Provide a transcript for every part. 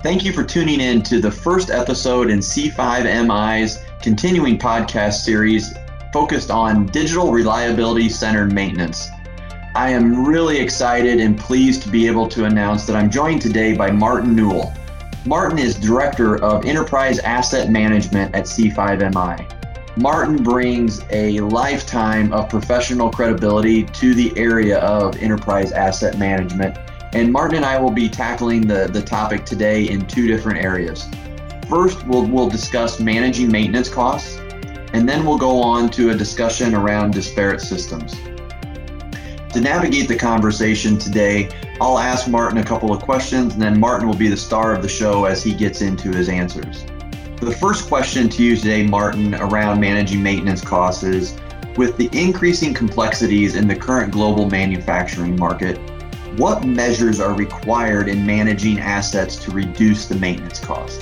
Thank you for tuning in to the first episode in C5MI's continuing podcast series focused on digital reliability centered maintenance. I am really excited and pleased to be able to announce that I'm joined today by Martin Newell. Martin is Director of Enterprise Asset Management at C5MI. Martin brings a lifetime of professional credibility to the area of enterprise asset management. And Martin and I will be tackling the, the topic today in two different areas. First, we'll, we'll discuss managing maintenance costs, and then we'll go on to a discussion around disparate systems. To navigate the conversation today, I'll ask Martin a couple of questions, and then Martin will be the star of the show as he gets into his answers. The first question to you today, Martin, around managing maintenance costs is with the increasing complexities in the current global manufacturing market, what measures are required in managing assets to reduce the maintenance cost?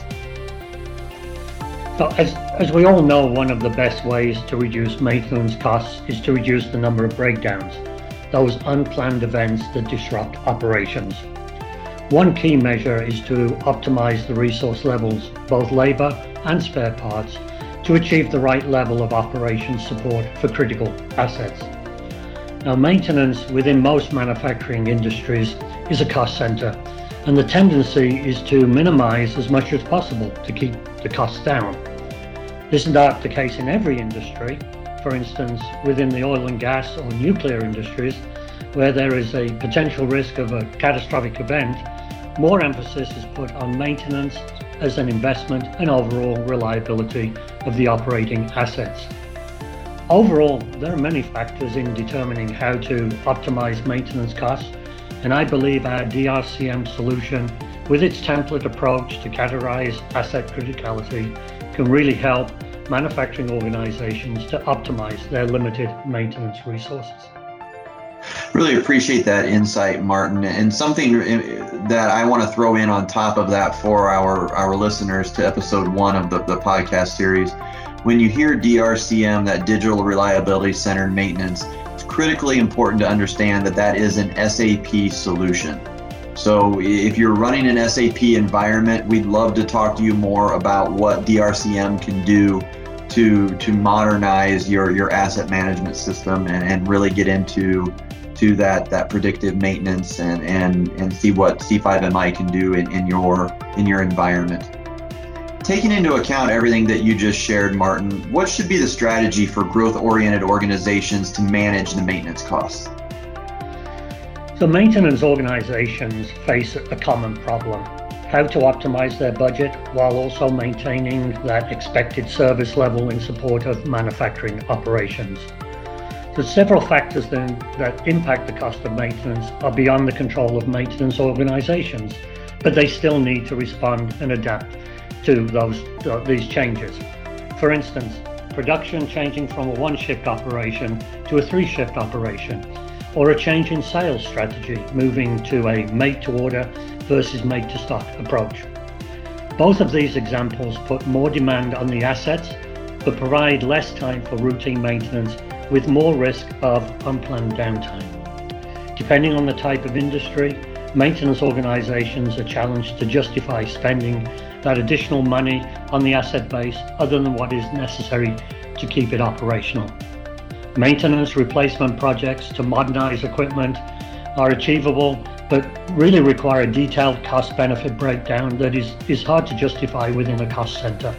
So as, as we all know, one of the best ways to reduce maintenance costs is to reduce the number of breakdowns, those unplanned events that disrupt operations. One key measure is to optimize the resource levels, both labor and spare parts, to achieve the right level of operation support for critical assets. Now, maintenance within most manufacturing industries is a cost center, and the tendency is to minimize as much as possible to keep the costs down. This is not the case in every industry. For instance, within the oil and gas or nuclear industries, where there is a potential risk of a catastrophic event, more emphasis is put on maintenance as an investment and overall reliability of the operating assets. Overall, there are many factors in determining how to optimize maintenance costs, and I believe our DRCM solution, with its template approach to categorize asset criticality, can really help manufacturing organizations to optimize their limited maintenance resources. Really appreciate that insight, Martin. And something eh, that I want to throw in on top of that for our, our listeners to episode one of the, the podcast series. When you hear DRCM, that digital reliability centered maintenance, it's critically important to understand that that is an SAP solution. So if you're running an SAP environment, we'd love to talk to you more about what DRCM can do to to modernize your your asset management system and, and really get into to that that predictive maintenance and and and see what C5MI can do in, in your in your environment. Taking into account everything that you just shared, Martin, what should be the strategy for growth-oriented organizations to manage the maintenance costs? So maintenance organizations face a common problem. How to optimize their budget while also maintaining that expected service level in support of manufacturing operations. The several factors then that impact the cost of maintenance are beyond the control of maintenance organizations, but they still need to respond and adapt to those uh, these changes. For instance, production changing from a one-shift operation to a three-shift operation, or a change in sales strategy moving to a made-to-order versus made-to-stock approach. Both of these examples put more demand on the assets, but provide less time for routine maintenance with more risk of unplanned downtime. Depending on the type of industry, maintenance organizations are challenged to justify spending that additional money on the asset base other than what is necessary to keep it operational. Maintenance replacement projects to modernize equipment are achievable but really require a detailed cost benefit breakdown that is, is hard to justify within a cost center.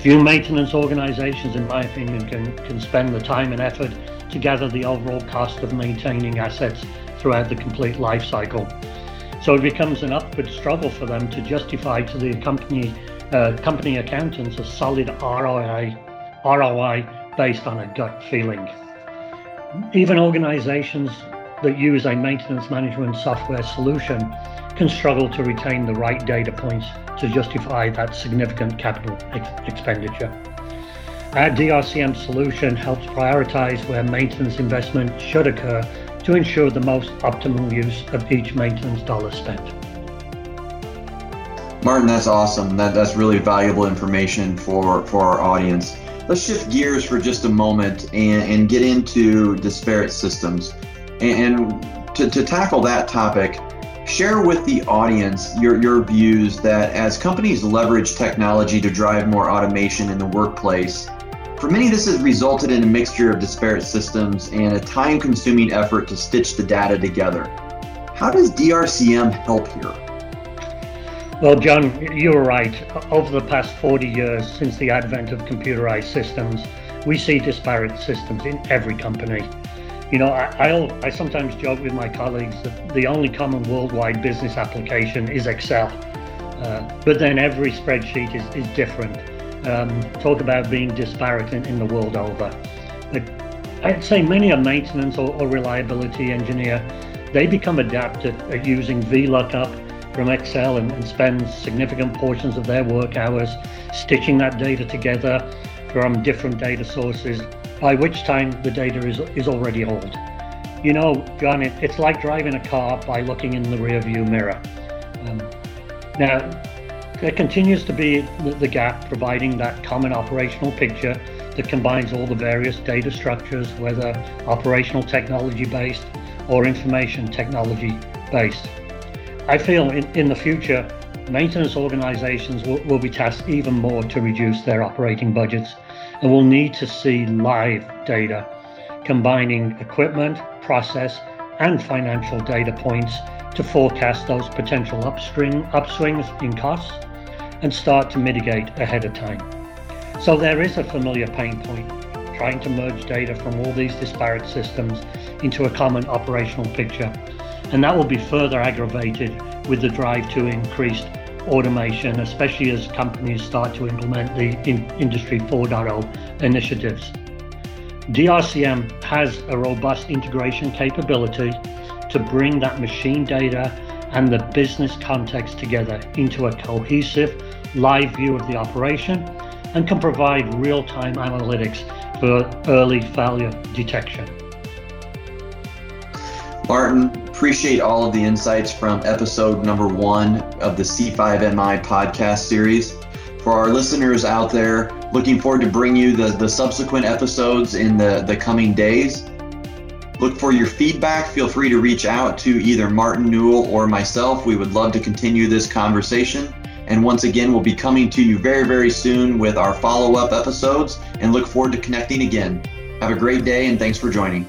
Few maintenance organizations, in my opinion, can, can spend the time and effort to gather the overall cost of maintaining assets throughout the complete life cycle. So it becomes an upward struggle for them to justify to the company, uh, company accountants a solid ROI, ROI based on a gut feeling. Even organizations that use a maintenance management software solution can struggle to retain the right data points to justify that significant capital ex- expenditure. Our DRCM solution helps prioritize where maintenance investment should occur to ensure the most optimal use of each maintenance dollar spent. Martin, that's awesome. That, that's really valuable information for, for our audience. Let's shift gears for just a moment and, and get into disparate systems. And, and to, to tackle that topic, share with the audience your, your views that as companies leverage technology to drive more automation in the workplace, for many, this has resulted in a mixture of disparate systems and a time consuming effort to stitch the data together. How does DRCM help here? Well, John, you're right. Over the past 40 years, since the advent of computerized systems, we see disparate systems in every company. You know, I, I'll, I sometimes joke with my colleagues that the only common worldwide business application is Excel. Uh, but then every spreadsheet is, is different. Um, talk about being disparate in, in, the world over. But I'd say many a maintenance or, or reliability engineer, they become adept at, at using VLOOKUP from Excel and, and spend significant portions of their work hours stitching that data together from different data sources by which time the data is, is already old. You know, John, it, it's like driving a car by looking in the rearview mirror. Um, now, there continues to be the, gap providing that common operational picture that combines all the various data structures, whether operational technology based or information technology based. I feel in, in the future, maintenance organizations will, will be tasked even more to reduce their operating budgets and we'll need to see live data combining equipment, process, and financial data points to forecast those potential upstream upswings in costs and start to mitigate ahead of time. So there is a familiar pain point, trying to merge data from all these disparate systems into a common operational picture. And that will be further aggravated with the drive to increased automation, especially as companies start to implement the in Industry 4.0 initiatives. DRCM has a robust integration capability to bring that machine data and the business context together into a cohesive, live view of the operation and can provide real time analytics for early failure detection. Martin, appreciate all of the insights from episode number one of the C5MI podcast series. For our listeners out there, looking forward to bring you the, the subsequent episodes in the, the coming days. Look for your feedback. Feel free to reach out to either Martin Newell or myself. We would love to continue this conversation. And once again, we'll be coming to you very, very soon with our follow up episodes and look forward to connecting again. Have a great day and thanks for joining.